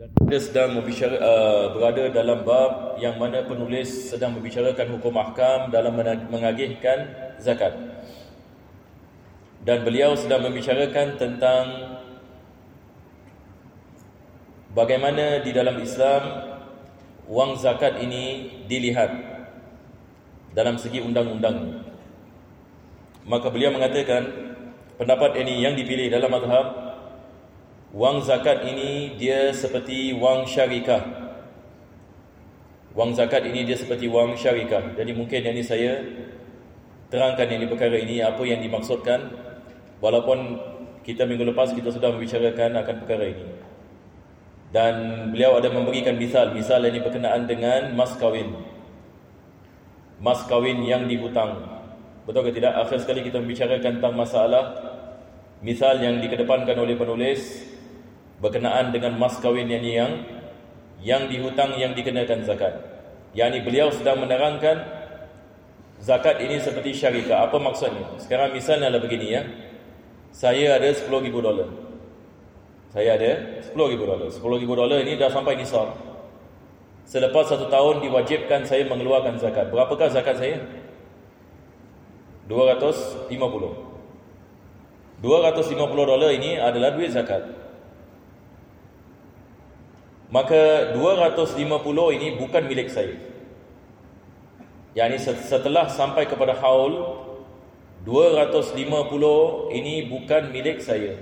Dia sedang membicara, uh, berada dalam bab yang mana penulis sedang membicarakan hukum ahkam dalam mengagihkan zakat. Dan beliau sedang membicarakan tentang bagaimana di dalam Islam wang zakat ini dilihat dalam segi undang-undang. Maka beliau mengatakan pendapat ini yang dipilih dalam mazhab Wang zakat ini dia seperti wang syarikah. Wang zakat ini dia seperti wang syarikah. Jadi mungkin yang ini saya terangkan yang di perkara ini apa yang dimaksudkan walaupun kita minggu lepas kita sudah membicarakan akan perkara ini. Dan beliau ada memberikan misal, misal ini berkenaan dengan mas kawin. Mas kawin yang dihutang. Betul ke tidak? Akhir sekali kita membicarakan tentang masalah misal yang dikedepankan oleh penulis berkenaan dengan mas kawin yang yang yang dihutang yang dikenakan zakat. Yang ini beliau sedang menerangkan zakat ini seperti syarikat. Apa maksudnya? Sekarang misalnya adalah begini ya. Saya ada 10 ribu dolar. Saya ada 10 ribu dolar. 10 ribu dolar ini dah sampai nisab. Selepas satu tahun diwajibkan saya mengeluarkan zakat. Berapakah zakat saya? 250. 250 dolar ini adalah duit zakat. Maka 250 ini bukan milik saya. Yang ini setelah sampai kepada haul 250 ini bukan milik saya.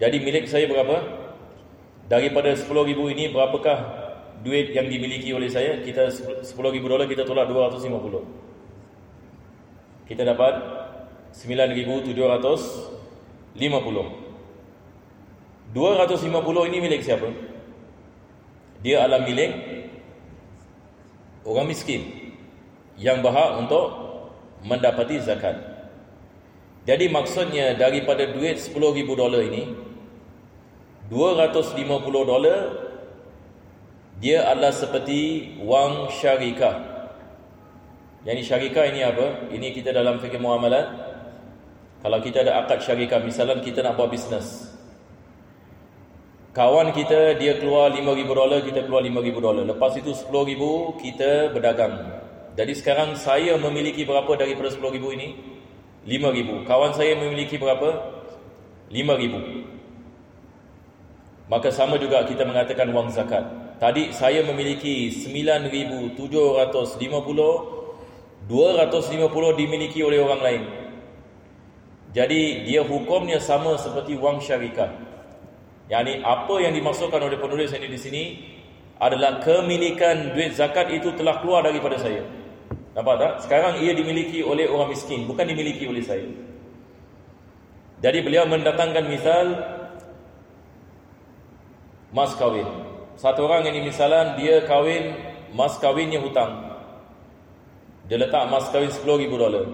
Jadi milik saya berapa? Daripada 10 ribu ini berapakah duit yang dimiliki oleh saya? Kita 10 ribu dolar kita tolak 250. Kita dapat 9,750. 250 ini milik siapa? Dia adalah milik orang miskin yang berhak untuk mendapati zakat. Jadi maksudnya daripada duit 10 ribu dolar ini 250 dolar dia adalah seperti wang syarikah. Yang syarikah ini apa? Ini kita dalam fikir muamalat. Kalau kita ada akad syarikah, misalnya kita nak buat bisnes. Kawan kita dia keluar 5000 dolar, kita keluar 5000 dolar. Lepas itu 10000 kita berdagang. Jadi sekarang saya memiliki berapa daripada 10000 ini? 5000. Kawan saya memiliki berapa? 5000. Maka sama juga kita mengatakan wang zakat. Tadi saya memiliki 9750, 250 dimiliki oleh orang lain. Jadi dia hukumnya sama seperti wang syarikat. Yang ini apa yang dimaksudkan oleh penulis ini di sini adalah kemilikan duit zakat itu telah keluar daripada saya. Nampak tak? Sekarang ia dimiliki oleh orang miskin, bukan dimiliki oleh saya. Jadi beliau mendatangkan misal mas kawin. Satu orang ini misalan dia kawin mas kawinnya hutang. Dia letak mas kawin 10 ribu dolar.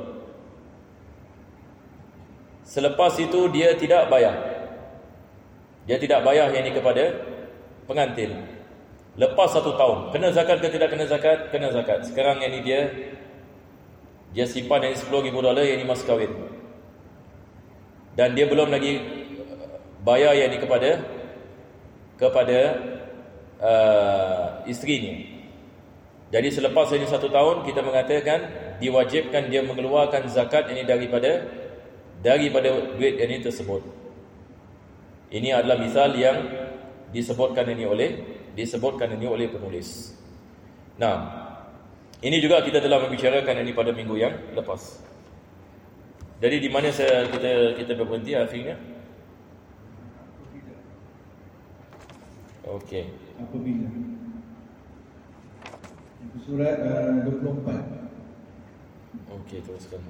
Selepas itu dia tidak bayar. Dia tidak bayar yang ini kepada pengantin. Lepas satu tahun, kena zakat ke tidak kena zakat? Kena zakat. Sekarang yang ini dia dia simpan yang 10 ribu dolar yang ini mas kahwin. Dan dia belum lagi bayar yang ini kepada kepada uh, isterinya. Jadi selepas ini satu tahun kita mengatakan diwajibkan dia mengeluarkan zakat ini daripada daripada duit ini tersebut. Ini adalah misal yang disebutkan ini oleh disebutkan ini oleh penulis. Nah, ini juga kita telah membicarakan ini pada minggu yang lepas. Jadi di mana saya kita kita berhenti akhirnya? Okey. Apabila surat uh, 24. Okey, teruskan.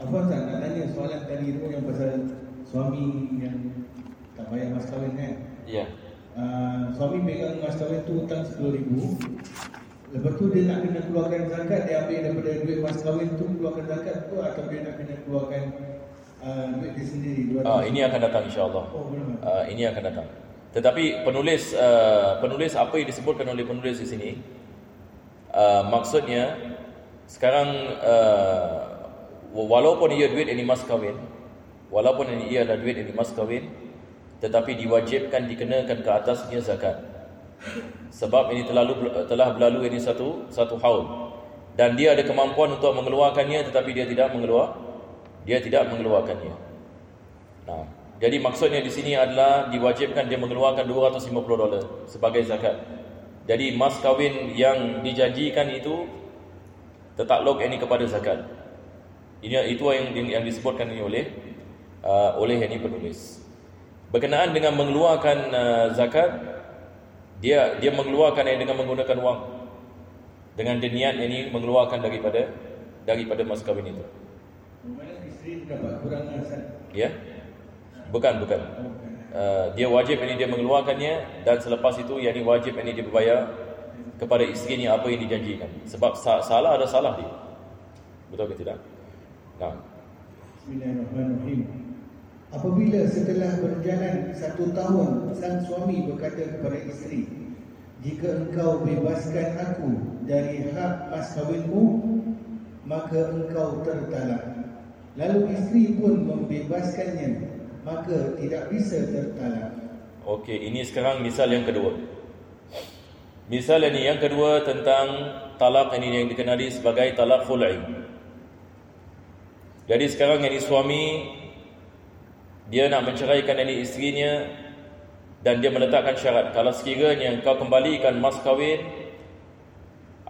Apa nak tanya soalan tadi tu yang pasal suami yang tak bayar mas kahwin kan? Ya. Uh, suami pegang mas kahwin tu hutang RM10,000 Lepas tu dia nak kena keluarkan zakat Dia ambil daripada duit mas kahwin tu Keluarkan zakat tu Atau dia nak kena keluarkan uh, duit dia sendiri uh, Ini akan datang insyaAllah. Oh belum uh, Ini akan datang. Tetapi penulis uh, Penulis apa yang disebutkan oleh penulis di sini? Uh, Maksudnya Sekarang uh, Walaupun ia duit ini mas kahwin Walaupun ini ia adalah duit yang dimas kahwin tetapi diwajibkan dikenakan ke atasnya zakat. Sebab ini terlalu telah berlalu ini satu satu haul dan dia ada kemampuan untuk mengeluarkannya tetapi dia tidak mengeluar dia tidak mengeluarkannya. Nah, jadi maksudnya di sini adalah diwajibkan dia mengeluarkan 250 dolar sebagai zakat. Jadi mas kawin yang dijanjikan itu tertakluk ini kepada zakat. Ini itu yang yang disebutkan ini oleh uh, oleh ini penulis. Berkenaan dengan mengeluarkan uh, zakat, dia dia mengeluarkan ini dengan menggunakan wang. Dengan dia niat ini mengeluarkan daripada daripada mas kawin itu. Mana isteri dapat kurangan Ya. Bukan, bukan. Uh, dia wajib ini dia mengeluarkannya dan selepas itu yang ini wajib ini dia berbayar kepada isterinya apa yang dijanjikan. Sebab salah ada salah dia. Betul ke tidak? Nah. Bismillahirrahmanirrahim. Apabila setelah berjalan satu tahun sang suami berkata kepada isteri, jika engkau bebaskan aku dari hak mas kawinmu, maka engkau tertalak. Lalu isteri pun membebaskannya maka tidak bisa tertalak. Okey, ini sekarang misal yang kedua. Misal ini yang kedua tentang talak ini yang dikenali sebagai talak khul'i. Jadi sekarang ini suami dia nak menceraikan ini isterinya dan dia meletakkan syarat kalau sekiranya kau kembalikan mas kahwin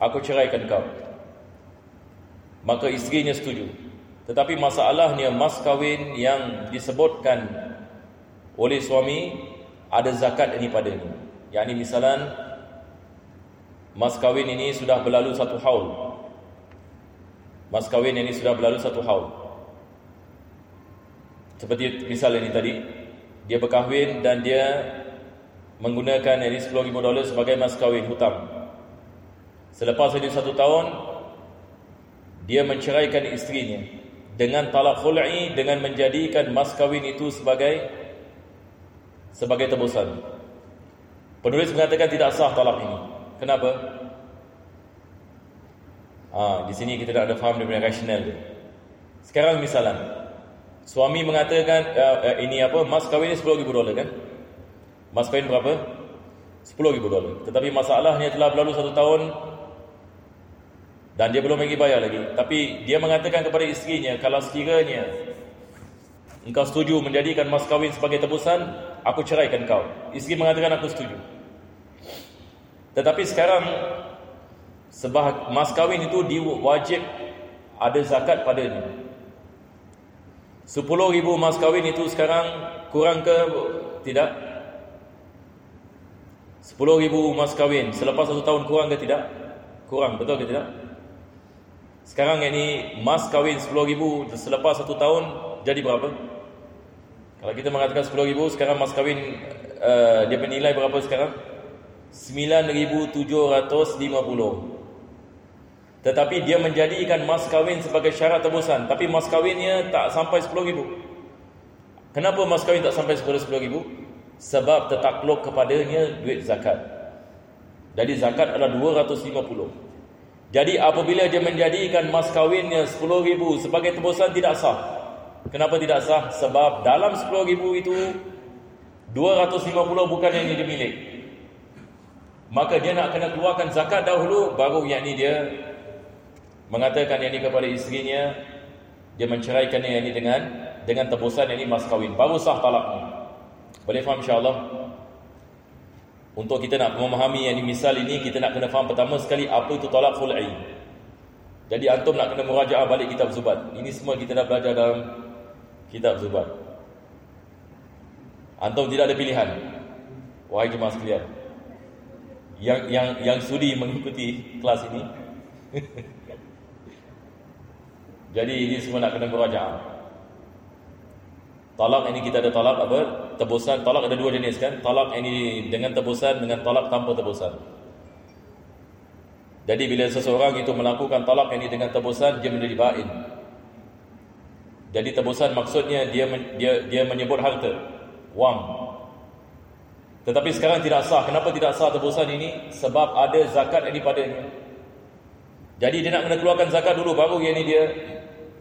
aku ceraikan kau. Maka isterinya setuju. Tetapi masalahnya mas kawin yang disebutkan oleh suami ada zakat ini padanya. Yang ini mas kawin ini sudah berlalu satu haul. Mas kawin ini sudah berlalu satu haul. Seperti misal ini tadi, dia berkahwin dan dia menggunakan ini 10 ribu dolar sebagai mas kawin hutang. Selepas ini satu tahun, dia menceraikan isterinya dengan talak khul'i dengan menjadikan mas kawin itu sebagai sebagai tebusan. Penulis mengatakan tidak sah talak ini. Kenapa? Ah, di sini kita tidak ada faham dengan rasional dia. Sekarang misalan suami mengatakan uh, uh, ini apa mas kawin ini 10,000 dolar kan? Mas kawin berapa? 10,000 dolar. Tetapi masalahnya telah berlalu satu tahun dan dia belum lagi bayar lagi tapi dia mengatakan kepada isterinya kalau sekiranya engkau setuju menjadikan mas kawin sebagai tebusan aku ceraikan kau isteri mengatakan aku setuju tetapi sekarang sebab mas kawin itu diwajib ada zakat padanya 10 ribu mas kawin itu sekarang kurang ke? Tidak. 10 ribu mas kawin selepas satu tahun kurang ke tidak? Kurang betul ke tidak? Sekarang ini mas kawin 10 ribu selepas satu tahun jadi berapa? Kalau kita mengatakan 10 ribu sekarang mas kawin uh, dia bernilai berapa sekarang? 9,750 Tetapi dia menjadikan mas kawin sebagai syarat tebusan Tapi mas kawinnya tak sampai 10 ribu Kenapa mas kawin tak sampai 10 ribu? Sebab tertakluk kepadanya duit zakat Jadi zakat adalah 250 jadi apabila dia menjadikan mas kawinnya 10 ribu sebagai tebusan tidak sah. Kenapa tidak sah? Sebab dalam 10 ribu itu 250 bukan yang dia milik. Maka dia nak kena keluarkan zakat dahulu baru yang ini dia mengatakan yang ini kepada isterinya dia menceraikan yang ini dengan dengan tebusan yang ini mas kawin baru sah talaknya. Boleh faham insya-Allah? Untuk kita nak memahami yang ini misal ini kita nak kena faham pertama sekali apa itu talak khul'i. Jadi antum nak kena merajaah balik kitab Zubat. Ini semua kita dah belajar dalam kitab Zubat. Antum tidak ada pilihan. Wahai jemaah sekalian. Yang yang yang sudi mengikuti kelas ini. Jadi ini semua nak kena merajaah. Talak ini kita ada talak apa? Tebusan. Talak ada dua jenis kan? Talak ini dengan tebusan dengan talak tanpa tebusan. Jadi bila seseorang itu melakukan talak ini dengan tebusan dia menjadi bain. Jadi tebusan maksudnya dia dia dia menyebut harta, wang. Tetapi sekarang tidak sah. Kenapa tidak sah tebusan ini? Sebab ada zakat ini padanya. Jadi dia nak kena keluarkan zakat dulu baru yang ini dia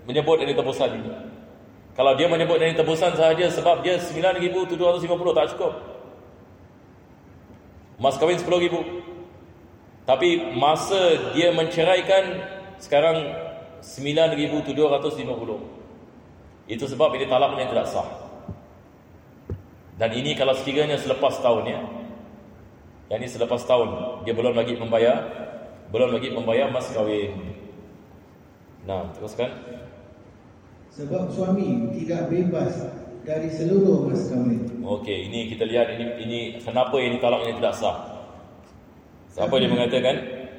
menyebut ini tebusan ini. Kalau dia menyebut ini tebusan sahaja sebab dia 9,750 tak cukup. Mas kahwin 10,000. Tapi masa dia menceraikan sekarang 9,750. Itu sebab ini talak yang tidak sah. Dan ini kalau sekiranya selepas tahun ya. Yang ini selepas tahun dia belum lagi membayar belum lagi membayar mas kahwin. Nah, teruskan. Sebab suami tidak bebas dari seluruh mas kahwin. Okey, ini kita lihat ini ini kenapa ini talak ini tidak sah. Siapa dia mengatakan?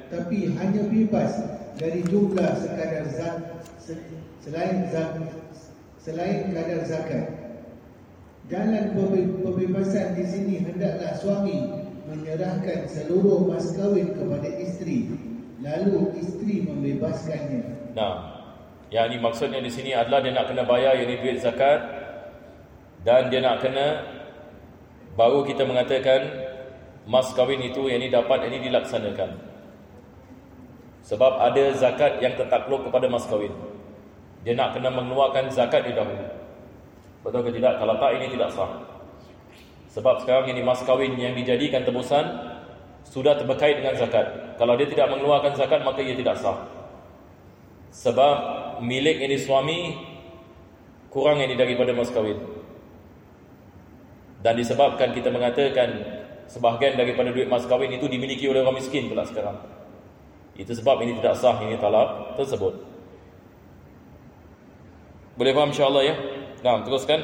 Tapi hanya bebas dari jumlah sekadar zat selain zat selain kadar zakat. Jalan pembebasan di sini hendaklah suami menyerahkan seluruh mas kahwin kepada isteri lalu isteri membebaskannya. Nah, yang ini maksudnya di sini adalah dia nak kena bayar yang ini duit zakat dan dia nak kena baru kita mengatakan mas kahwin itu yang ini dapat ini dilaksanakan. Sebab ada zakat yang tertakluk kepada mas kahwin. Dia nak kena mengeluarkan zakat di dahulu. Betul ke tidak? Kalau tak ini tidak sah. Sebab sekarang ini mas kahwin yang dijadikan tebusan sudah terkait dengan zakat. Kalau dia tidak mengeluarkan zakat maka ia tidak sah. Sebab milik ini suami kurang ini daripada mas kahwin. Dan disebabkan kita mengatakan sebahagian daripada duit mas kahwin itu dimiliki oleh orang miskin pula sekarang. Itu sebab ini tidak sah ini talak tersebut. Boleh faham insya-Allah ya? Nah, teruskan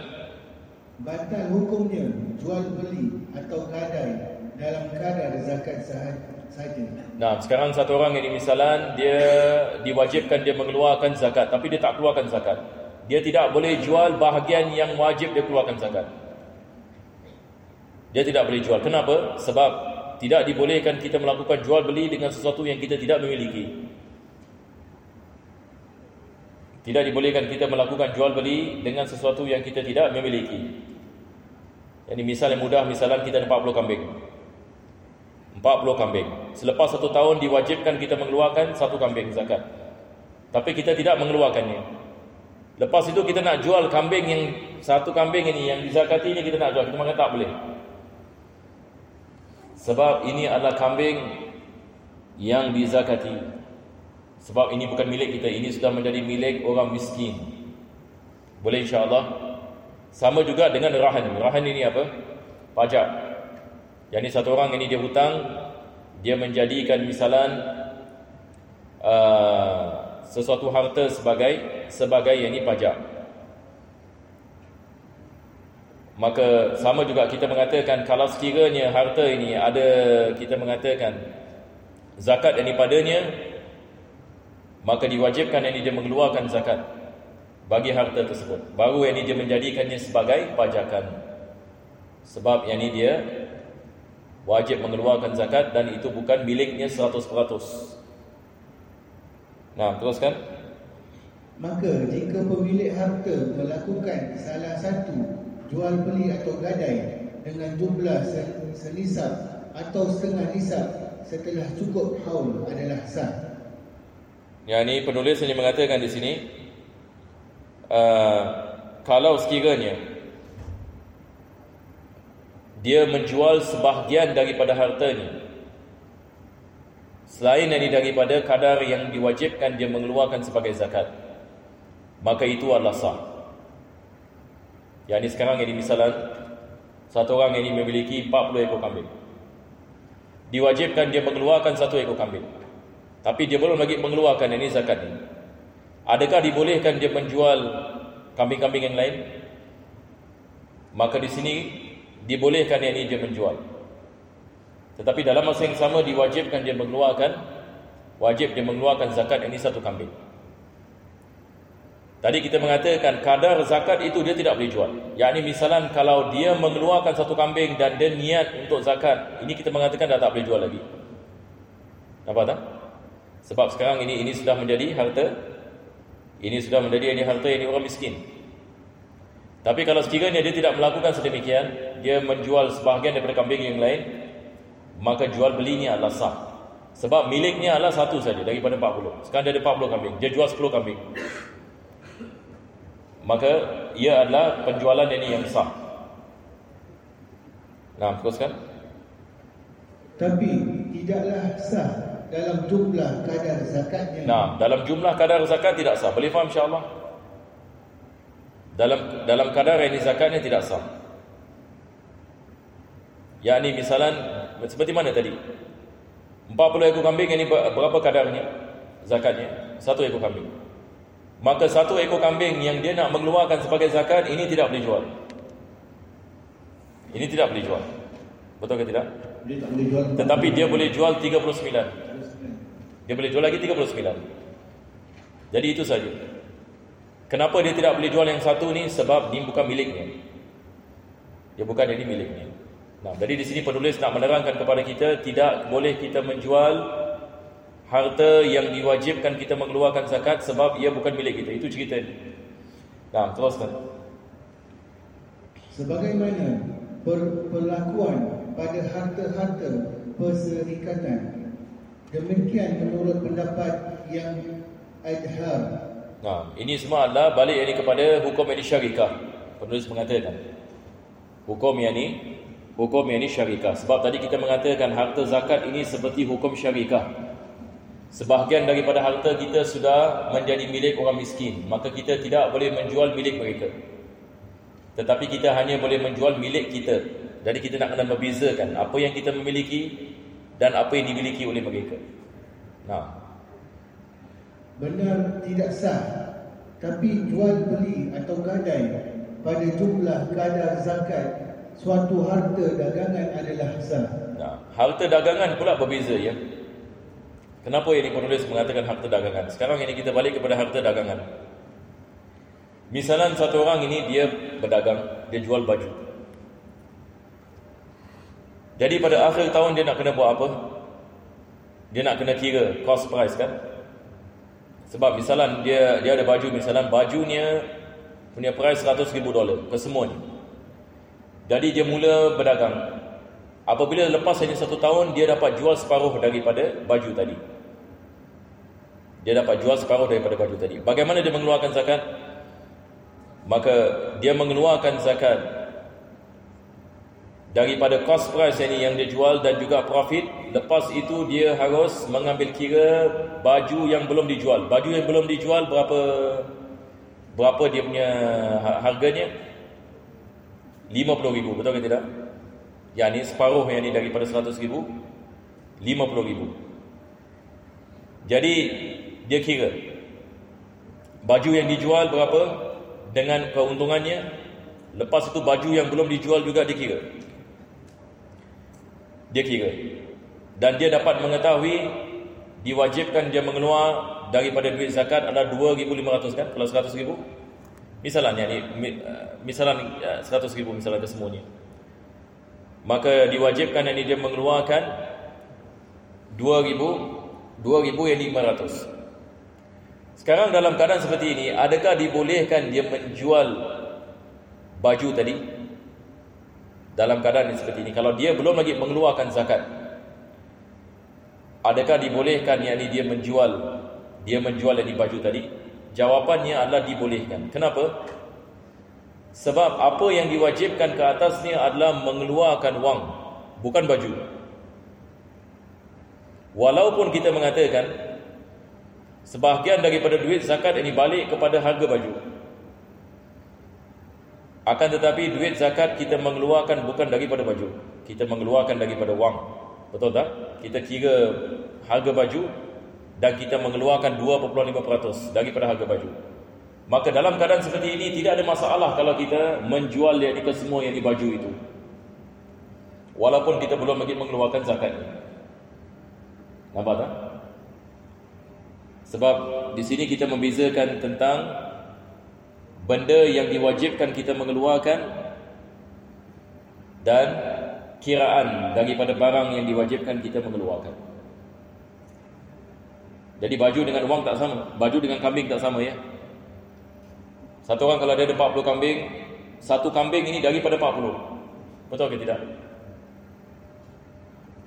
batal hukumnya jual beli atau gadai dalam kadar zakat sahaja. Nah, sekarang satu orang ini misalan dia diwajibkan dia mengeluarkan zakat tapi dia tak keluarkan zakat. Dia tidak boleh jual bahagian yang wajib dia keluarkan zakat. Dia tidak boleh jual. Kenapa? Sebab tidak dibolehkan kita melakukan jual beli dengan sesuatu yang kita tidak memiliki. Tidak dibolehkan kita melakukan jual beli dengan sesuatu yang kita tidak memiliki. Ini misal yang mudah, misalnya kita ada 40 kambing. 40 kambing. Selepas satu tahun diwajibkan kita mengeluarkan satu kambing zakat. Tapi kita tidak mengeluarkannya. Lepas itu kita nak jual kambing yang satu kambing ini yang dizakati ini kita nak jual. Kita mengatakan tak boleh. Sebab ini adalah kambing yang dizakati. Sebab ini bukan milik kita Ini sudah menjadi milik orang miskin Boleh insyaAllah Sama juga dengan rahan Rahan ini apa? Pajak Yang ini satu orang ini dia hutang Dia menjadikan misalan uh, Sesuatu harta sebagai Sebagai yang ini pajak. Maka sama juga kita mengatakan Kalau sekiranya harta ini ada Kita mengatakan Zakat yang ini padanya maka diwajibkan yang dia mengeluarkan zakat bagi harta tersebut. Baru yang dia menjadikannya sebagai pajakan. Sebab yang ini dia wajib mengeluarkan zakat dan itu bukan miliknya 100% nah teruskan. Maka jika pemilik harta melakukan salah satu jual beli atau gadai dengan jumlah senisab atau setengah nisab setelah cukup haul adalah sah. Yang ini penulis ini mengatakan di sini uh, kalau sekiranya dia menjual sebahagian daripada hartanya selain ini daripada kadar yang diwajibkan dia mengeluarkan sebagai zakat maka itu adalah sah. Yang ini sekarang ini misalan satu orang ini memiliki 40 ekor kambing. Diwajibkan dia mengeluarkan satu ekor kambing. Tapi dia belum lagi mengeluarkan ini zakat ini. Adakah dibolehkan dia menjual kambing-kambing yang lain? Maka di sini dibolehkan yang ini dia menjual. Tetapi dalam masa yang sama diwajibkan dia mengeluarkan wajib dia mengeluarkan zakat ini satu kambing. Tadi kita mengatakan kadar zakat itu dia tidak boleh jual. Yang ini misalan kalau dia mengeluarkan satu kambing dan dia niat untuk zakat, ini kita mengatakan dah tak boleh jual lagi. Nampak tak? Sebab sekarang ini ini sudah menjadi harta ini sudah menjadi ini harta ini orang miskin. Tapi kalau sekiranya dia tidak melakukan sedemikian, dia menjual sebahagian daripada kambing yang lain, maka jual belinya adalah sah. Sebab miliknya adalah satu saja daripada 40. Sekarang dia ada 40 kambing, dia jual 10 kambing. Maka ia adalah penjualan ini yang sah. Nah, teruskan. Tapi tidaklah sah dalam jumlah kadar zakatnya. Nah, dalam jumlah kadar zakat tidak sah. Boleh faham insya-Allah? Dalam dalam kadar ini zakatnya tidak sah. Yakni misalan seperti mana tadi? 40 ekor kambing ini berapa kadarnya zakatnya? Satu ekor kambing. Maka satu ekor kambing yang dia nak mengeluarkan sebagai zakat ini tidak boleh jual. Ini tidak boleh jual. Betul ke tidak? Dia tak boleh jual. Tetapi dia boleh jual 39. Dia boleh jual lagi 39. Jadi itu saja. Kenapa dia tidak boleh jual yang satu ni? Sebab ini bukan miliknya. Dia bukan ini miliknya. Nah, jadi di sini penulis nak menerangkan kepada kita tidak boleh kita menjual harta yang diwajibkan kita mengeluarkan zakat sebab ia bukan milik kita. Itu cerita. Nah, teruskan. Sebagaimana per- perlakuan pada harta-harta perserikatan. Demikian menurut pendapat yang adhar. Nah, ini semua adalah balik ini kepada hukum yang syarikah. Penulis mengatakan hukum yang ini hukum yang ini syarikah. Sebab tadi kita mengatakan harta zakat ini seperti hukum syarikah. Sebahagian daripada harta kita sudah menjadi milik orang miskin, maka kita tidak boleh menjual milik mereka. Tetapi kita hanya boleh menjual milik kita. Jadi kita nak kena membezakan apa yang kita memiliki dan apa yang dimiliki oleh mereka. Nah, Benar tidak sah. Tapi jual beli atau gadai pada jumlah kadar zakat suatu harta dagangan adalah sah. Nah, harta dagangan pula berbeza ya. Kenapa ini penulis mengatakan harta dagangan? Sekarang ini kita balik kepada harta dagangan. Misalnya satu orang ini dia berdagang, dia jual baju. Jadi pada akhir tahun dia nak kena buat apa? Dia nak kena kira cost price kan? Sebab misalnya dia dia ada baju misalnya bajunya punya price 100 ribu dolar kesemuanya. Jadi dia mula berdagang. Apabila lepas hanya satu tahun dia dapat jual separuh daripada baju tadi. Dia dapat jual separuh daripada baju tadi. Bagaimana dia mengeluarkan zakat? Maka dia mengeluarkan zakat daripada cost price ini yang dia jual dan juga profit. Lepas itu dia harus mengambil kira baju yang belum dijual. Baju yang belum dijual berapa berapa dia punya ha- harganya? 50 ribu, betul ke tidak? Yang ni separuh yang ni daripada 100 ribu 50 ribu Jadi dia kira Baju yang dijual berapa Dengan keuntungannya Lepas itu baju yang belum dijual juga dia kira Dia kira. Dan dia dapat mengetahui Diwajibkan dia mengeluar Daripada duit zakat adalah 2.500 kan? Kalau 100 ribu? Misalnya ni Misalnya 100 ribu misalnya kesemuanya Maka diwajibkan yang dia mengeluarkan 2000 2000 yang 500 Sekarang dalam keadaan seperti ini Adakah dibolehkan dia menjual Baju tadi Dalam keadaan yang seperti ini. Kalau dia belum lagi mengeluarkan zakat Adakah dibolehkan yang dia menjual Dia menjual yang baju tadi? Jawapannya adalah dibolehkan. Kenapa? Sebab apa yang diwajibkan ke atasnya adalah mengeluarkan wang Bukan baju. Walaupun kita mengatakan Sebahagian daripada duit zakat ini balik kepada harga baju Akan tetapi duit zakat kita mengeluarkan bukan daripada baju. Kita mengeluarkan daripada wang. Betul tak? Kita kira harga baju Dan kita mengeluarkan 2.5% daripada harga baju. Maka dalam keadaan seperti ini Tidak ada masalah kalau kita menjual yang ke semua yang di baju itu. Walaupun kita belum lagi mengeluarkan zakat Nampak tak? Sebab di sini kita membezakan tentang benda yang diwajibkan kita mengeluarkan dan kiraan daripada barang yang diwajibkan kita mengeluarkan. Jadi baju dengan wang tak sama, baju dengan kambing tak sama ya. Satu orang kalau dia ada 40 kambing, satu kambing ini daripada 40. Betul ke tidak?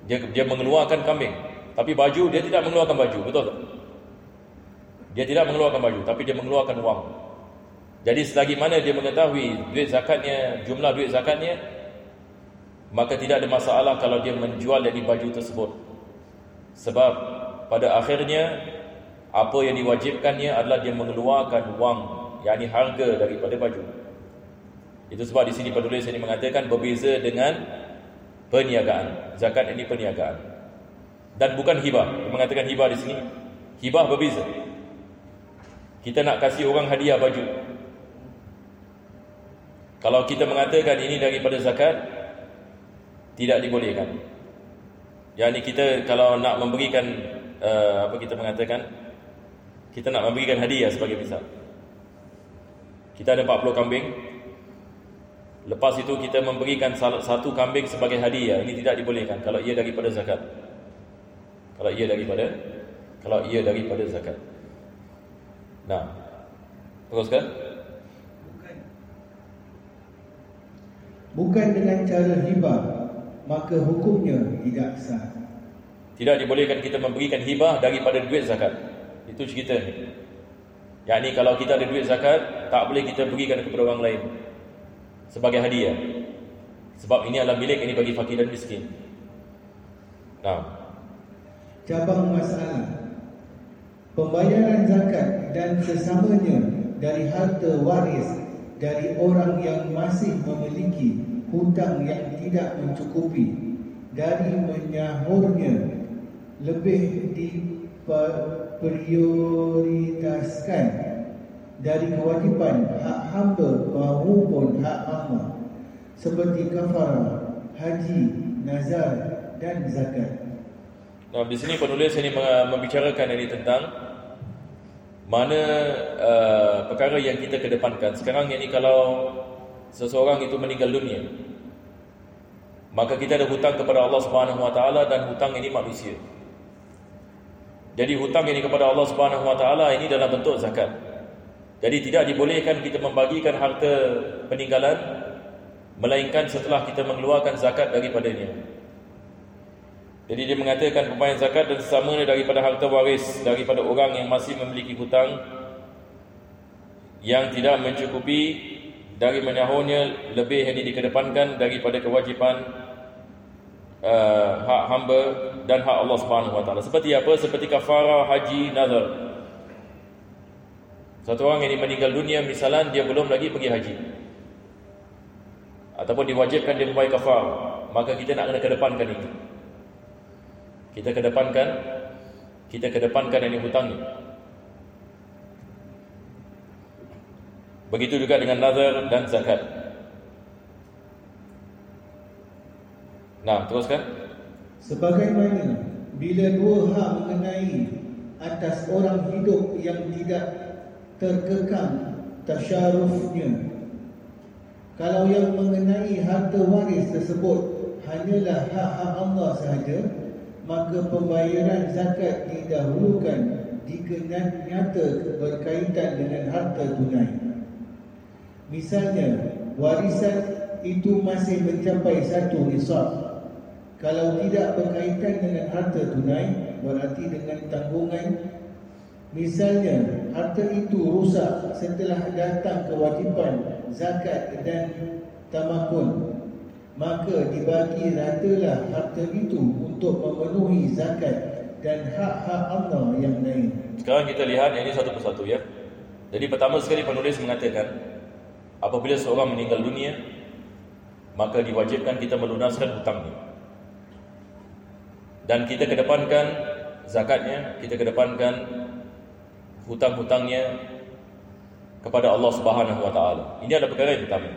Dia dia mengeluarkan kambing, tapi baju dia tidak mengeluarkan baju, betul tak? Dia tidak mengeluarkan baju, tapi dia mengeluarkan wang. Jadi selagi mana dia mengetahui duit zakatnya, jumlah duit zakatnya, maka tidak ada masalah kalau dia menjual dari baju tersebut. Sebab pada akhirnya apa yang diwajibkannya adalah dia mengeluarkan wang, yakni harga daripada baju. Itu sebab di sini penulis ini mengatakan berbeza dengan perniagaan. Zakat ini perniagaan. Dan bukan hibah. Dia mengatakan hibah di sini. Hibah berbeza. Kita nak kasih orang hadiah baju. Kalau kita mengatakan ini daripada zakat tidak dibolehkan. Yang ini kita kalau nak memberikan uh, apa kita mengatakan kita nak memberikan hadiah sebagai misal. Kita ada 40 kambing. Lepas itu kita memberikan satu kambing sebagai hadiah. Ini tidak dibolehkan kalau ia daripada zakat. Kalau ia daripada kalau ia daripada zakat. Nah. Teruskan. Bukan dengan cara hibah maka hukumnya tidak sah. Tidak dibolehkan kita memberikan hibah daripada duit zakat. Itu cerita. Ni yakni kalau kita ada duit zakat tak boleh kita berikan kepada orang lain. Sebagai hadiah. Sebab ini adalah milik ini bagi fakir dan miskin. Nah cabang masalah. Pembayaran zakat dan sesamanya dari harta waris dari orang yang masih memiliki hutang yang tidak mencukupi dari menyahurnya lebih diprioritaskan dari kewajipan hak hamba maupun hak hamba seperti kafarah, haji, nazar dan zakat. Nah, di sini penulis ini membicarakan ini tentang mana uh, perkara yang kita kedepankan. Sekarang ini kalau seseorang itu meninggal dunia maka kita ada hutang kepada Allah Subhanahu Wa Taala dan hutang ini manusia. Jadi hutang ini kepada Allah Subhanahu Wa Taala ini dalam bentuk zakat. Jadi tidak dibolehkan kita membagikan harta peninggalan melainkan setelah kita mengeluarkan zakat daripadanya jadi dia mengatakan pembayar zakat dan sesamanya daripada harta waris daripada orang yang masih memiliki hutang yang tidak mencukupi dari menyahurnya lebih yang dikedepankan daripada kewajipan uh, hak hamba dan hak Allah Subhanahu Wa Taala. Seperti apa? Seperti kafarah haji nazar. Satu orang yang meninggal dunia misalan dia belum lagi pergi haji. Ataupun diwajibkan dia membayar kafar, maka kita nak kena kedepankan itu. Kita kedepankan kita kedepankan ini hutang Begitu juga dengan nazar dan zakat. Nah, teruskan. Sebagaimana bila dua hak mengenai atas orang hidup yang tidak terkekang tasyarufnya. Kalau yang mengenai harta waris tersebut hanyalah hak-hak Allah sahaja, maka pembayaran zakat didahulukan jika nyata berkaitan dengan harta tunai. Misalnya, warisan itu masih mencapai satu nisab. Kalau tidak berkaitan dengan harta tunai, berarti dengan tanggungan. Misalnya, harta itu rusak setelah datang kewajipan zakat dan tamakun maka dibagi ratalah harta itu untuk memenuhi zakat dan hak-hak Allah yang lain. Sekarang kita lihat yang ini satu persatu ya. Jadi pertama sekali penulis mengatakan apabila seorang meninggal dunia maka diwajibkan kita melunaskan hutangnya. Dan kita kedepankan zakatnya, kita kedepankan hutang-hutangnya kepada Allah Subhanahu wa taala. Ini adalah perkara yang pertama.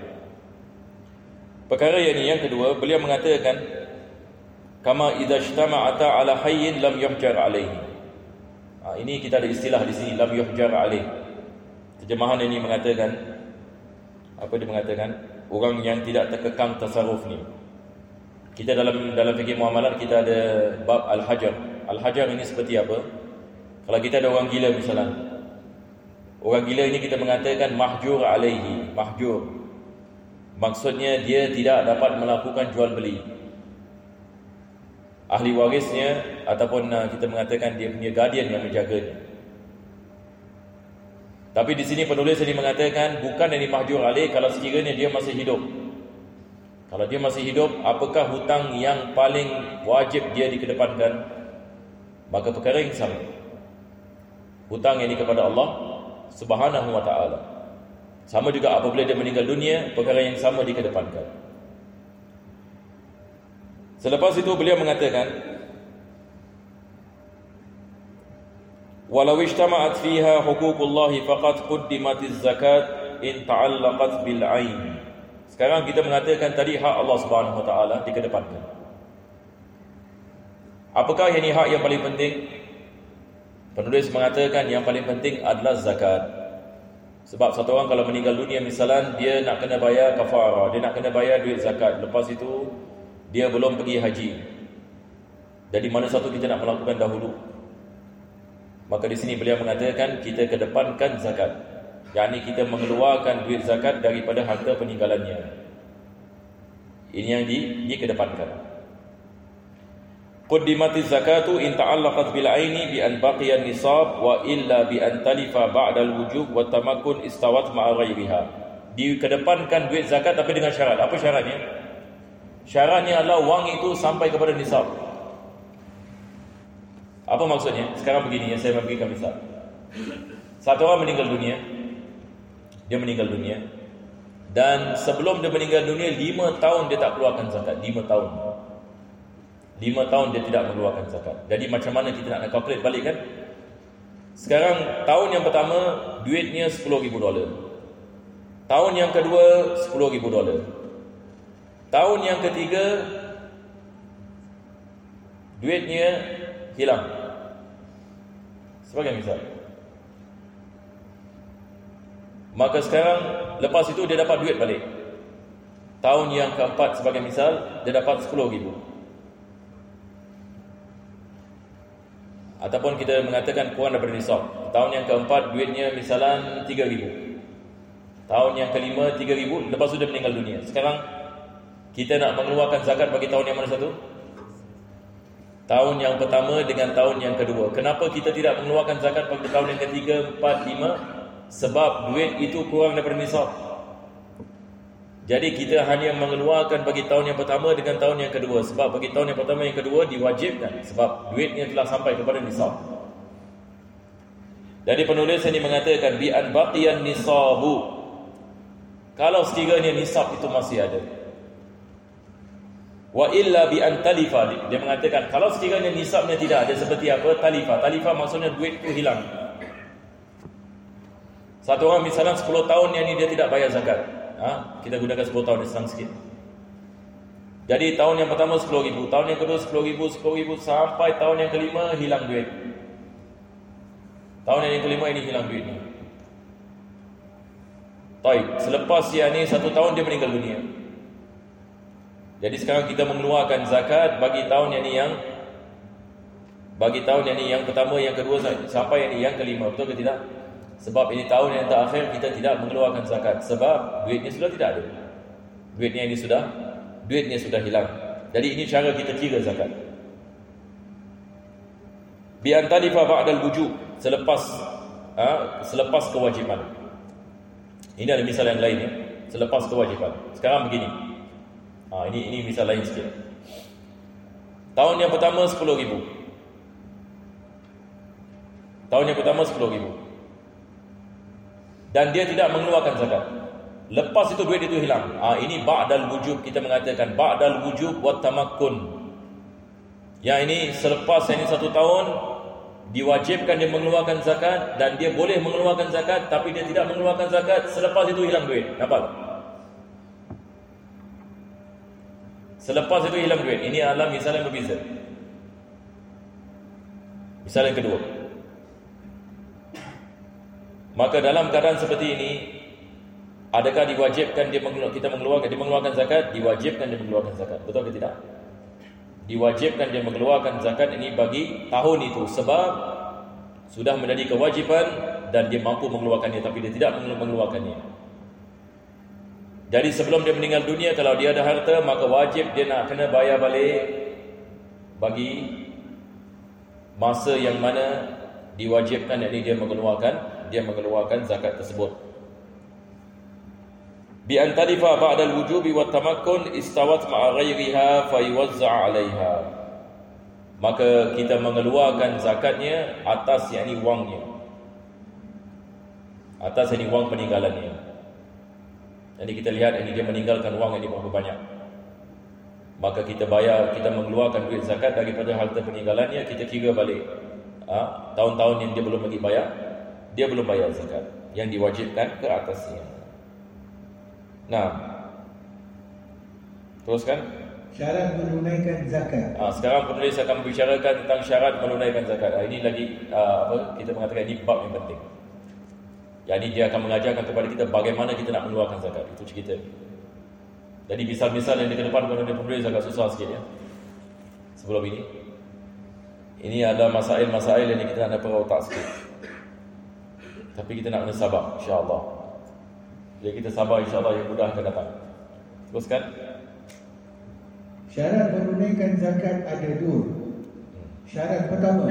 Perkara yang ini yang kedua beliau mengatakan kama idza ijtama'ata ala hayyin lam yuhjar alaihi. Ha, ini kita ada istilah di sini lam yuhjar alaihi. Terjemahan ini mengatakan apa dia mengatakan orang yang tidak terkekang tasarruf ni. Kita dalam dalam fikih muamalat kita ada bab al-hajar. Al-hajar ini seperti apa? Kalau kita ada orang gila misalnya. Orang gila ini kita mengatakan mahjur alaihi, mahjur Maksudnya dia tidak dapat melakukan jual beli. Ahli warisnya ataupun uh, kita mengatakan dia punya guardian yang menjaganya. Tapi di sini penulis ini mengatakan bukan yang dimahjur alih kalau sekiranya dia masih hidup. Kalau dia masih hidup, apakah hutang yang paling wajib dia dikedepankan? Maka perkara yang sama. Hutang ini kepada Allah Subhanahu wa taala. Sama juga apabila dia meninggal dunia, perkara yang sama dikedepankan. Selepas itu beliau mengatakan, Walau ijtama'at fiha huququllah faqad quddimat az-zakat in ta'allaqat bil 'ain. Sekarang kita mengatakan tadi hak Allah Subhanahu wa taala dikedepankan. Apakah yang ini hak yang paling penting? Penulis mengatakan yang paling penting adalah zakat. Sebab satu orang kalau meninggal dunia misalan dia nak kena bayar kafarah, dia nak kena bayar duit zakat. Lepas itu dia belum pergi haji. Jadi mana satu kita nak melakukan dahulu? Maka di sini beliau mengatakan kita kedepankan zakat. yakni kita mengeluarkan duit zakat daripada harta peninggalannya. Ini yang di dikedepankan. Qaddimati zakatu in ta'allaqat bil aini bi an baqiya nisab wa illa bi an talifa ba'da al wujub wa tamakkun istawat ma'a ghairiha. Dikedepankan duit zakat tapi dengan syarat. Apa syaratnya? Syaratnya adalah wang itu sampai kepada nisab. Apa maksudnya? Sekarang begini yang saya memberikan misal. Satu orang meninggal dunia. Dia meninggal dunia. Dan sebelum dia meninggal dunia, lima tahun dia tak keluarkan zakat. Lima tahun. Lima tahun dia tidak mengeluarkan zakat. Jadi macam mana kita nak calculate balik kan? Sekarang tahun yang pertama, duitnya ribu dolar. Tahun yang kedua, ribu dolar. Tahun yang ketiga, duitnya hilang. Sebagai misal. Maka sekarang lepas itu dia dapat duit balik. Tahun yang keempat sebagai misal dia dapat 10 Ataupun kita mengatakan kurang daripada nisab. Tahun yang keempat duitnya misalan 3 ribu. Tahun yang kelima 3 ribu. Lepas itu dia meninggal dunia. Sekarang kita nak mengeluarkan zakat bagi tahun yang mana satu? Tahun yang pertama dengan tahun yang kedua. Kenapa kita tidak mengeluarkan zakat pada tahun yang ketiga, empat, lima? Sebab duit itu kurang daripada nisab. Jadi kita hanya mengeluarkan bagi tahun yang pertama dengan tahun yang kedua. Sebab bagi tahun yang pertama yang kedua diwajibkan. Sebab duitnya telah sampai kepada nisab. Jadi penulis ini mengatakan bi'an baqiyan nisabu. Kalau sekiranya nisab itu masih ada wa illa bi an talifa dia mengatakan kalau sekiranya nisabnya tidak ada seperti apa talifa talifa maksudnya duit itu hilang satu orang misalnya 10 tahun yang ini dia tidak bayar zakat ha? kita gunakan 10 tahun dia senang sikit jadi tahun yang pertama 10 ribu tahun yang kedua 10 ribu 10 ribu sampai tahun yang kelima hilang duit tahun yang kelima ini hilang duit Baik, selepas yang ni satu tahun dia meninggal dunia. Jadi sekarang kita mengeluarkan zakat bagi tahun yang ni yang bagi tahun yang ni yang pertama, yang kedua sampai yang ni yang kelima. Betul ke tidak? Sebab ini tahun yang terakhir kita tidak mengeluarkan zakat sebab duitnya sudah tidak ada. Duitnya ini sudah duitnya sudah hilang. Jadi ini cara kita kira zakat. Bi antalifa ba'dal wujub selepas ha, selepas kewajipan. Ini ada misal yang lain ya. Selepas kewajipan. Sekarang begini. Ha, ini ini misal lain sikit. Tahun yang pertama 10 ribu. Tahun yang pertama 10 ribu. Dan dia tidak mengeluarkan zakat. Lepas itu duit itu hilang. Ha, ini ba'dal wujub kita mengatakan ba'dal wujub wa tamakkun. Yang ini selepas ini satu tahun diwajibkan dia mengeluarkan zakat dan dia boleh mengeluarkan zakat tapi dia tidak mengeluarkan zakat selepas itu hilang duit. Nampak? Selepas itu hilang duit. Ini adalah misal yang berbeza. Misal yang kedua. Maka dalam keadaan seperti ini, adakah diwajibkan dia kita mengeluarkan dia mengeluarkan zakat? Diwajibkan dia mengeluarkan zakat. Betul ke tidak? Diwajibkan dia mengeluarkan zakat ini bagi tahun itu sebab sudah menjadi kewajipan dan dia mampu mengeluarkannya tapi dia tidak mengeluarkannya. Jadi sebelum dia meninggal dunia kalau dia ada harta maka wajib dia nak kena bayar balik bagi masa yang mana diwajibkan yakni dia mengeluarkan dia mengeluarkan zakat tersebut. Bi an tadifa ba'da al-wujubi wa tamakkun istawat ma'a ghayriha fa yuwazza 'alayha. Maka kita mengeluarkan zakatnya atas yakni wangnya. Atas yakni wang peninggalannya. Jadi kita lihat ini dia meninggalkan wang yang berapa banyak maka kita bayar kita mengeluarkan duit zakat daripada harta peninggalannya kita kira balik ha? tahun-tahun yang dia belum lagi bayar dia belum bayar zakat. Yang diwajibkan ke atasnya. Nah teruskan. Syarat menunaikan zakat. Ha, sekarang penulis akan membicarakan tentang syarat menunaikan zakat. Ha, ini lagi uh, apa kita mengatakan ini bab yang penting. Ini dia akan mengajarkan kepada kita bagaimana kita nak mengeluarkan zakat. Itu cerita. Jadi misal-misal yang dikedepankan oleh penulis agak susah sikit ya. Sebelum ini. Ini adalah masail-masail yang kita nak perlu otak sikit. Tapi kita nak kena sabar insya-Allah. Jadi kita sabar insya-Allah yang mudah akan datang. Teruskan. Syarat menunaikan zakat ada dua. Syarat pertama,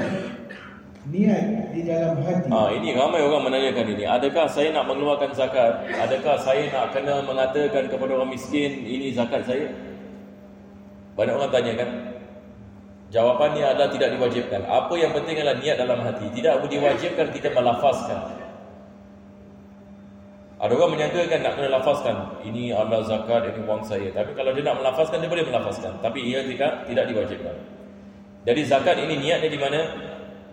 niat di dalam hati. Ah ini ramai orang menanyakan ini. Adakah saya nak mengeluarkan zakat? Adakah saya nak kena mengatakan kepada orang miskin ini zakat saya? Banyak orang tanya kan? Jawapannya adalah tidak diwajibkan. Apa yang penting adalah niat dalam hati. Tidak diwajibkan kita melafazkan. Ada orang menyangkakan nak kena lafazkan ini adalah zakat ini wang saya. Tapi kalau dia nak melafazkan dia boleh melafazkan. Tapi ia tidak tidak diwajibkan. Jadi zakat ini niatnya di mana?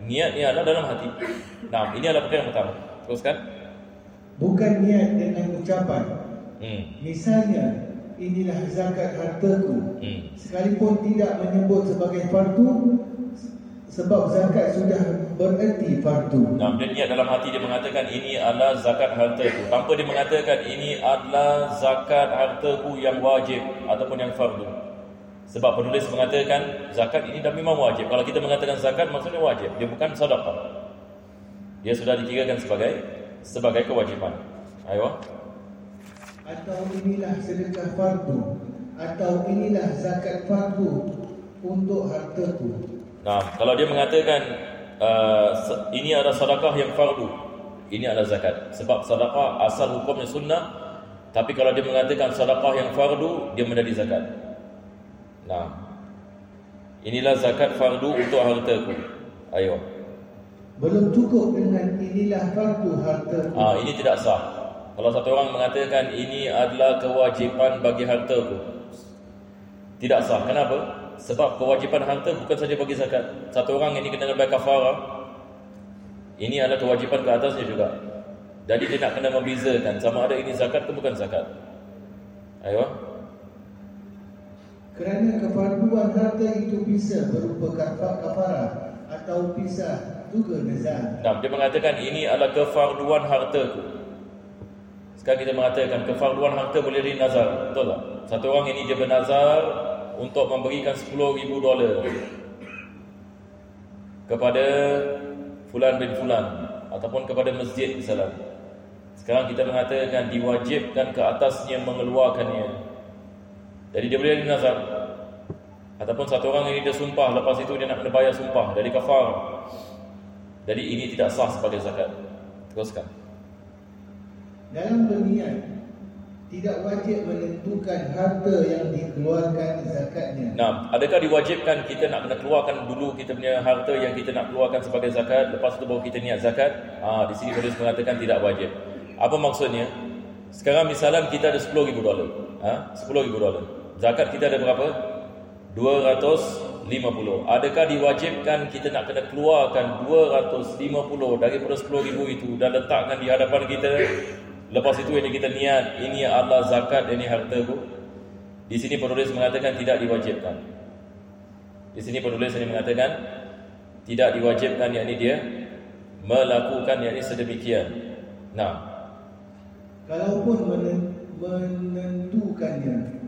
Niatnya adalah dalam hati. Nah, ini adalah perkara yang pertama. Teruskan. Bukan niat dengan ucapan. Hmm. Misalnya, inilah zakat hartaku. Hmm. Sekalipun tidak menyebut sebagai fardu, sebab zakat sudah bererti fardu. Nah, dia niat dalam hati dia mengatakan ini adalah zakat hartaku. Tanpa dia mengatakan ini adalah zakat hartaku yang wajib ataupun yang fardu. Sebab penulis mengatakan zakat ini dah memang wajib. Kalau kita mengatakan zakat maksudnya wajib. Dia bukan sedekah. Dia sudah dikirakan sebagai sebagai kewajipan. Ayo. Atau inilah sedekah fardu atau inilah zakat fardu untuk hartaku. Nah, kalau dia mengatakan uh, ini adalah sedekah yang fardu, ini adalah zakat. Sebab sedekah asal hukumnya sunnah, tapi kalau dia mengatakan sedekah yang fardu, dia menjadi zakat. Nah. Inilah zakat fardu untuk hartaku. Ayo. Belum cukup dengan inilah fardu harta. Ah, ini tidak sah. Kalau satu orang mengatakan ini adalah kewajipan bagi hartaku. Tidak sah. Kenapa? Sebab kewajipan harta bukan saja bagi zakat. Satu orang ini kena bayar kafarah. Ini adalah kewajipan ke atasnya juga. Jadi dia nak kena membezakan sama ada ini zakat ke bukan zakat. Ayo. Kerana kefarduan harta itu bisa berupa kafarah atau pisah juga nazar. Nah, dia mengatakan ini adalah kefarduan hartaku. Sekarang kita mengatakan kefarduan harta boleh jadi nazar. Betul tak? Satu orang ini dia bernazar untuk memberikan 10 ribu dolar kepada Fulan bin Fulan ataupun kepada masjid misalnya. Sekarang kita mengatakan diwajibkan ke atasnya mengeluarkannya jadi dia boleh nazar. Ataupun satu orang ini dia sumpah lepas itu dia nak kena bayar sumpah dari kafar. Jadi ini tidak sah sebagai zakat. Teruskan. Dalam berniat tidak wajib menentukan harta yang dikeluarkan zakatnya. Nah, adakah diwajibkan kita nak kena keluarkan dulu kita punya harta yang kita nak keluarkan sebagai zakat, lepas itu baru kita niat zakat? Ah, di sini boleh mengatakan tidak wajib. Apa maksudnya? Sekarang misalnya kita ada 10 ribu dolar. Ha? 10 ribu dolar. Zakat kita ada berapa? 250. Adakah diwajibkan kita nak kena keluarkan 250 daripada 10 ribu itu dan letakkan di hadapan kita? Lepas itu ini kita niat, ini adalah zakat, ini harta ku. Di sini penulis mengatakan tidak diwajibkan. Di sini penulis ini mengatakan tidak diwajibkan yakni dia melakukan yakni sedemikian. Nah, kalaupun menentukannya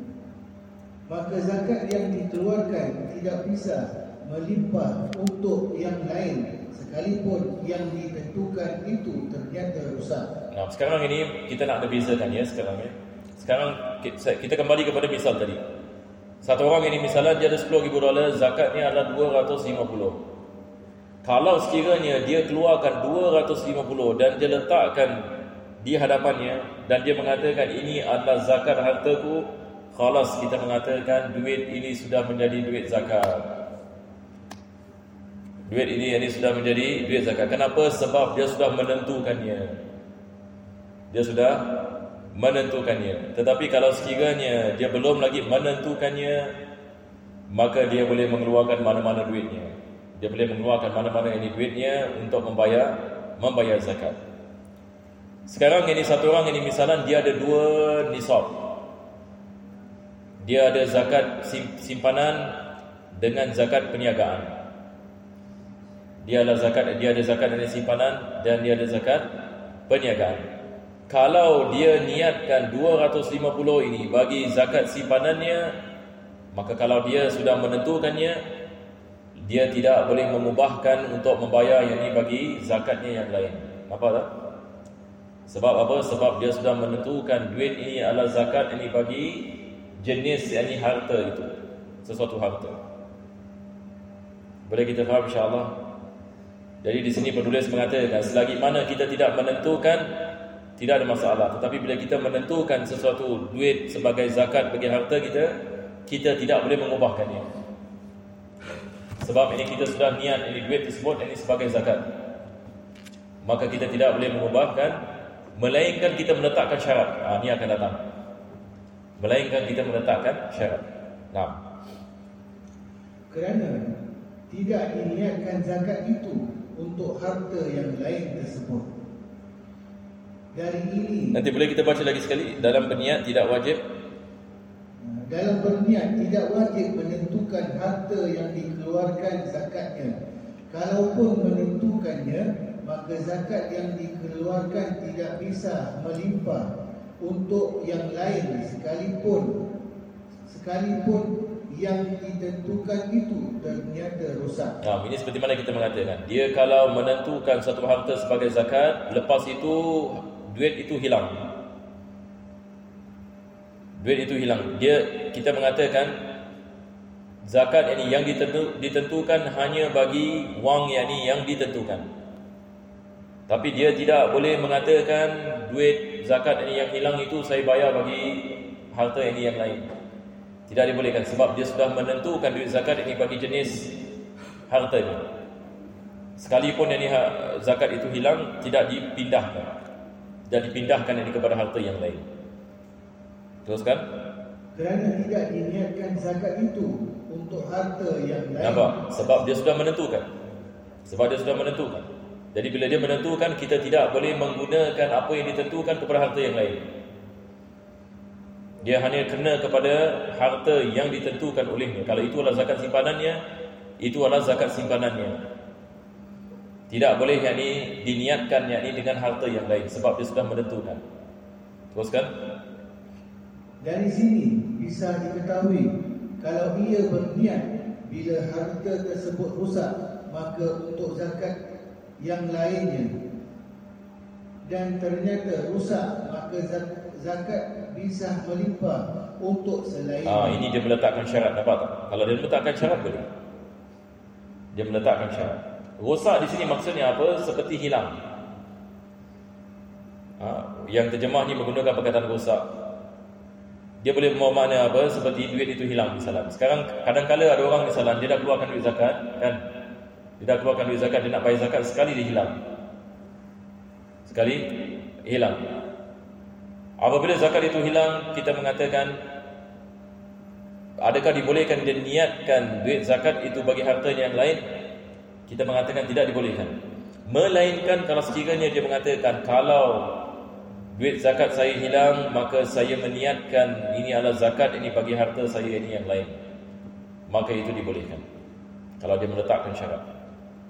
maka zakat yang dikeluarkan tidak bisa melimpah untuk yang lain sekalipun yang ditentukan itu ternyata rusak. Nah, sekarang ini kita nak bezakan ya sekarang ya. Sekarang kita kembali kepada misal tadi. Satu orang ini misalnya dia ada 10 ribu dolar, zakatnya adalah 250. Kalau sekiranya dia keluarkan 250 dan dia letakkan di hadapannya dan dia mengatakan ini adalah zakat hartaku, khalas kita mengatakan duit ini sudah menjadi duit zakat. Duit ini ini sudah menjadi duit zakat. Kenapa? Sebab dia sudah menentukannya. Dia sudah menentukannya. Tetapi kalau sekiranya dia belum lagi menentukannya, maka dia boleh mengeluarkan mana-mana duitnya. Dia boleh mengeluarkan mana-mana ini duitnya untuk membayar membayar zakat. Sekarang ini satu orang ini misalnya dia ada dua nisab. Dia ada zakat simpanan dengan zakat perniagaan. Dia ada zakat dia ada zakat dari simpanan dan dia ada zakat perniagaan kalau dia niatkan 250 ini bagi zakat simpanannya maka kalau dia sudah menentukannya dia tidak boleh mengubahkan untuk membayar yang ini bagi zakatnya yang lain apa tak? sebab apa? sebab dia sudah menentukan duit ini adalah zakat ini bagi jenis yang ini harta itu sesuatu harta boleh kita faham insyaAllah jadi di sini penulis mengatakan selagi mana kita tidak menentukan tidak ada masalah. Tetapi bila kita menentukan sesuatu duit sebagai zakat bagi harta kita kita tidak boleh mengubahkannya sebab ini kita sudah niat ini duit tersebut ini sebagai zakat. Maka kita tidak boleh mengubahkan melainkan kita meletakkan syarat. Ha, ini akan datang. Melainkan kita meletakkan syarat. Nah kerana tidak diniatkan zakat itu untuk harta yang lain tersebut dari ini Nanti boleh kita baca lagi sekali Dalam berniat tidak wajib Dalam berniat tidak wajib menentukan harta yang dikeluarkan zakatnya Kalaupun menentukannya Maka zakat yang dikeluarkan tidak bisa melimpah Untuk yang lain sekalipun Sekalipun yang ditentukan itu ternyata rosak. Nah, ini seperti mana kita mengatakan. Dia kalau menentukan satu harta sebagai zakat, lepas itu duit itu hilang. Duit itu hilang. Dia kita mengatakan zakat ini yang ditentu, ditentukan hanya bagi wang yang ini yang ditentukan. Tapi dia tidak boleh mengatakan duit zakat ini yang hilang itu saya bayar bagi harta ini yang lain. Tidak dibolehkan sebab dia sudah menentukan duit zakat ini bagi jenis harta ini. Sekalipun yang ini zakat itu hilang tidak dipindahkan dan dipindahkan ini kepada harta yang lain. Teruskan. Kerana tidak diniatkan zakat itu untuk harta yang lain. Nampak? Sebab dia sudah menentukan. Sebab dia sudah menentukan. Jadi bila dia menentukan, kita tidak boleh menggunakan apa yang ditentukan kepada harta yang lain. Dia hanya kena kepada harta yang ditentukan olehnya. Kalau itu adalah zakat simpanannya, itu adalah zakat simpanannya. Tidak boleh yakni diniatkan yakni dengan harta yang lain sebab dia sudah menentukan. Teruskan. Dari sini bisa diketahui kalau ia berniat bila harta tersebut rusak maka untuk zakat yang lainnya dan ternyata rusak maka zakat bisa melimpah untuk selain Ah ini dia meletakkan syarat dapat tak? Kalau dia meletakkan syarat boleh. Dia meletakkan syarat. Rosak di sini maksudnya apa? Seperti hilang. Ha? Yang terjemah ni menggunakan perkataan rosak. Dia boleh bermakna apa? Seperti duit itu hilang misalnya. Sekarang kadang-kala ada orang misalnya dia dah keluarkan duit zakat kan? Dia dah keluarkan duit zakat, dia nak bayar zakat sekali dia hilang. Sekali hilang. Apabila zakat itu hilang, kita mengatakan adakah dibolehkan dia niatkan duit zakat itu bagi harta yang lain? Kita mengatakan tidak dibolehkan. Melainkan kalau sekiranya dia mengatakan kalau duit zakat saya hilang maka saya meniatkan ini adalah zakat ini bagi harta saya ini yang lain. Maka itu dibolehkan. Kalau dia meletakkan syarat.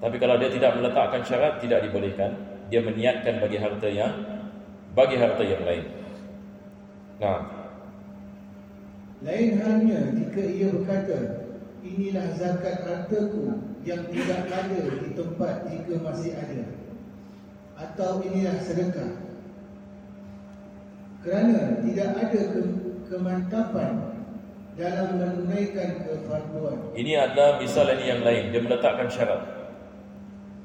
Tapi kalau dia tidak meletakkan syarat tidak dibolehkan. Dia meniatkan bagi harta yang bagi harta yang lain. Nah. Lain halnya jika ia berkata inilah zakat hartaku yang tidak ada di tempat jika masih ada. Atau inilah sedekah. Kerana tidak ada ke kemantapan dalam menunaikan kefarduan. Ini adalah misal ini yang lain. Dia meletakkan syarat.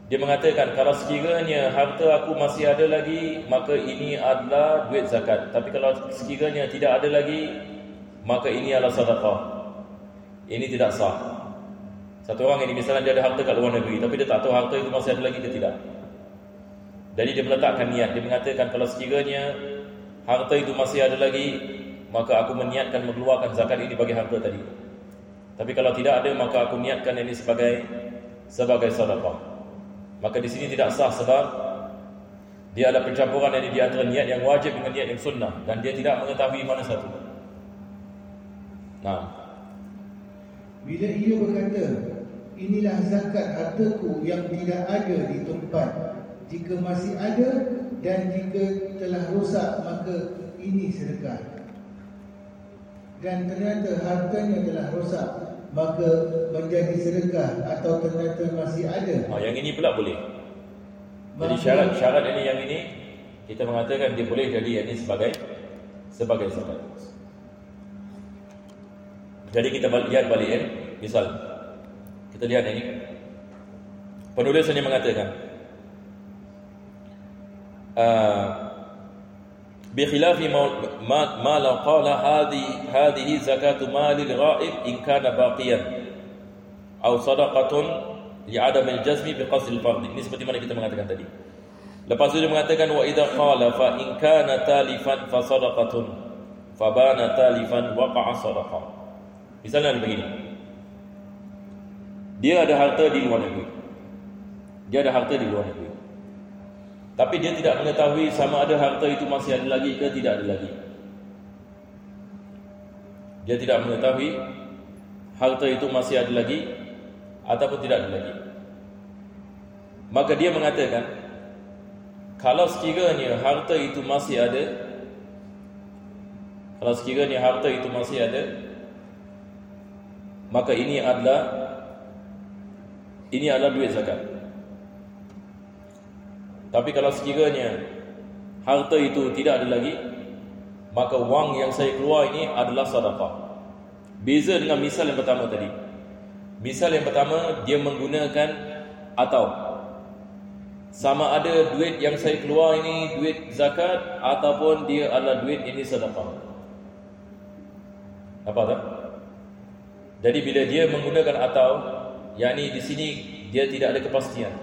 Dia mengatakan kalau sekiranya harta aku masih ada lagi maka ini adalah duit zakat. Tapi kalau sekiranya tidak ada lagi maka ini adalah sedekah. Ini tidak sah. Satu orang ini misalnya dia ada harta kat luar negeri tapi dia tak tahu harta itu masih ada lagi ke tidak. Jadi dia meletakkan niat, dia mengatakan kalau sekiranya harta itu masih ada lagi, maka aku meniatkan mengeluarkan zakat ini bagi harta tadi. Tapi kalau tidak ada maka aku niatkan ini sebagai sebagai sedekah. Maka di sini tidak sah sebab dia ada pencampuran ini di antara niat yang wajib dengan niat yang sunnah dan dia tidak mengetahui mana satu. Nah. Bila ia berkata, inilah zakat hartaku yang tidak ada di tempat. Jika masih ada dan jika telah rosak maka ini sedekah. Dan ternyata hartanya telah rosak maka menjadi sedekah atau ternyata masih ada. Ha, yang ini pula boleh. Jadi syarat syarat ini yang ini kita mengatakan dia boleh jadi yang ini sebagai sebagai zakat jadi kita lihat balik ya misal kita lihat ini. Penulis hanya mengatakan uh, ma la qala hadhi hadhihi zakatu mali al-ghaib in kana baqiyan aw sadaqatun li adam al-jazmi bi qasd al-fard. Ini seperti mana kita mengatakan tadi. Lepas itu dia mengatakan wa idza qala fa in kana talifan fa sadaqatun fa bana talifan waqa'a sadaqah. Misalnya begini. Dia ada harta di luar negeri. Dia ada harta di luar negeri. Tapi dia tidak mengetahui sama ada harta itu masih ada lagi ke tidak ada lagi. Dia tidak mengetahui harta itu masih ada lagi ataupun tidak ada lagi. Maka dia mengatakan kalau sekiranya harta itu masih ada kalau sekiranya harta itu masih ada maka ini adalah ini adalah duit zakat. Tapi kalau sekiranya harta itu tidak ada lagi, maka wang yang saya keluar ini adalah sedekah. Beza dengan misal yang pertama tadi. Misal yang pertama dia menggunakan atau sama ada duit yang saya keluar ini duit zakat ataupun dia adalah duit ini sedekah. Apa tak? Jadi bila dia menggunakan atau yakni di sini dia tidak ada kepastian.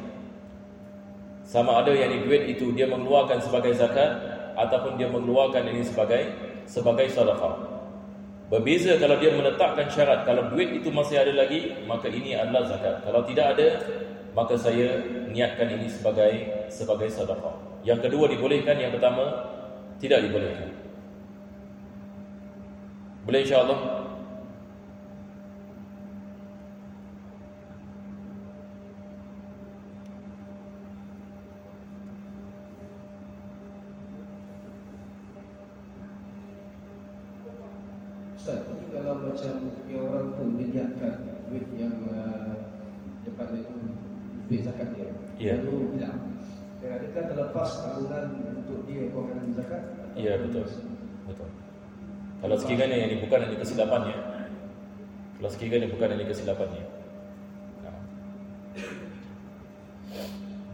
Sama ada yang duit itu dia mengeluarkan sebagai zakat ataupun dia mengeluarkan ini sebagai sebagai sedekah berbeza kalau dia menetapkan syarat kalau duit itu masih ada lagi maka ini adalah zakat. Kalau tidak ada maka saya niatkan ini sebagai sebagai sedekah yang kedua dibolehkan yang pertama tidak dibolehkan. Boleh insyaallah macam yang orang tu menyediakan duit yang uh, dapat itu duit zakat dia. Ya. Lalu hilang. Adakah terlepas tabungan untuk dia kewangan zakat? Ya betul. Betul. Kalau sekiranya yang ini bukan hanya kesilapannya. Kalau sekiranya bukan hanya kesilapannya.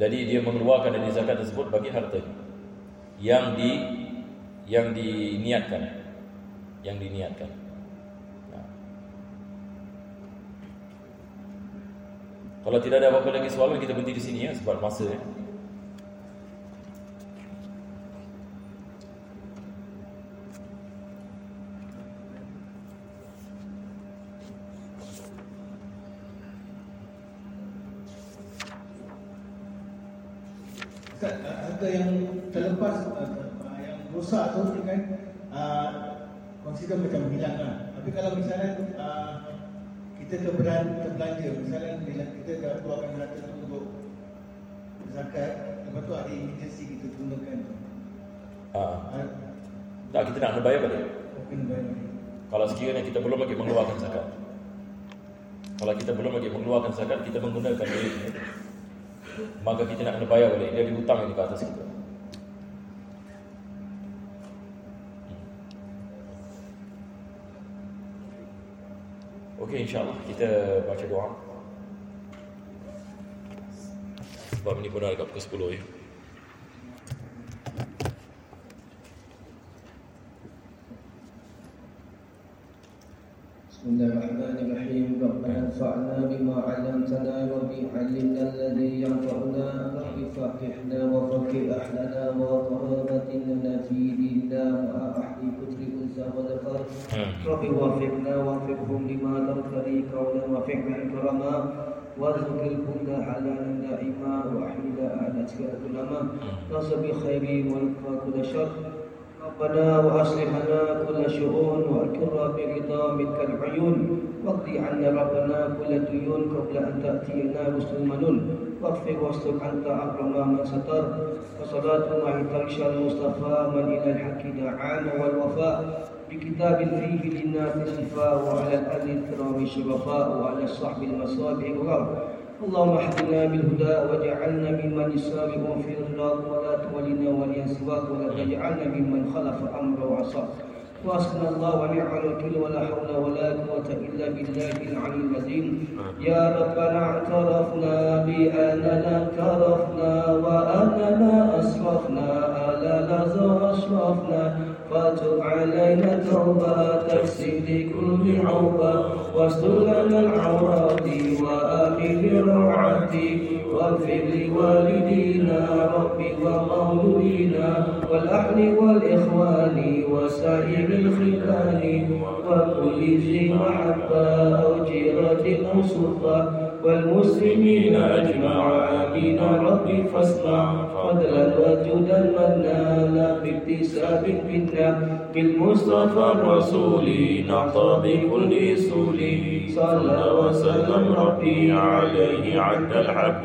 Jadi dia mengeluarkan dari zakat tersebut bagi harta yang di yang diniatkan yang diniatkan Kalau tidak ada apa-apa lagi soalan kita berhenti di sini ya sebab masa ya. Harta yang terlepas yang rosak tu kan uh, consider macam hilang lah. Tapi kalau misalnya uh, kita terbelanja misalnya bila kita dah keluarkan harta tu untuk zakat lepas tu ada emergency kita gunakan tu. Ha. tak kita nak bayar balik. Kalau sekiranya kita belum lagi mengeluarkan zakat. Kalau kita belum lagi mengeluarkan zakat kita menggunakan duit maka kita nak kena bayar balik dia ada hutang yang di atas kita Okey insya-Allah kita baca doa. Sebab ini pun agak pukul 10 ya. ربنا انفعنا بما علمتنا ربي علمنا الذي ينفعنا. فقهنا وفقه أحلنا وطهارة لنا في ديننا أحد كتر أنثى وذكر. ربي وفقنا وفقهم لما ترتضي قولا وفعلا كرما. وارزق الكل حلالا دائما واحمد اعدتك كلما نصب بخير والقى كل شر. ربنا وأصلح لنا كل شؤون واكر برضا منك العيون واقضي عنا ربنا كل ديون قبل أن تأتينا رسل المنون واغفر واستر أنت أكرم من ستر. وصلاة الله تغشى المصطفى من إلى الحق دعانا والوفاء. بكتاب فيه للناس شفاء وعلى الأهل الكرام الشرفاء وعلى الصحب المصابح الغرب اللهم اهدنا بالهدى واجعلنا ممن يسارع في الرضا ولا تولنا وليا سواك ولا تجعلنا ممن خلف أمر وعصى وأسقنا الله ونعم الوكيل ولا حول ولا قوة إلا بالله العلي العظيم. يا ربنا اعترفنا بأننا اعترفنا وأننا أسرفنا لحظة أشرفنا فتب علينا توبة تكسر لكل عوبة واستر لنا العورات وآمن الروعات واغفر لوالدينا ربي ومولودينا والأهل والإخوان وسائر الخلان وكل ذي محبة أو جيرة أو سلطة. والمسلمين أجمعين. ربي فاسمع فضلا وجودا منانا باكتساب منا بالمصطفى الرسول. نعطى بكل سول صلى وسلم ربي عليه عد الحب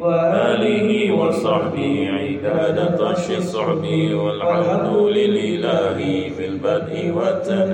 وآله وصحبه. عداد طش الصعب والحمد لله في البدء والتنام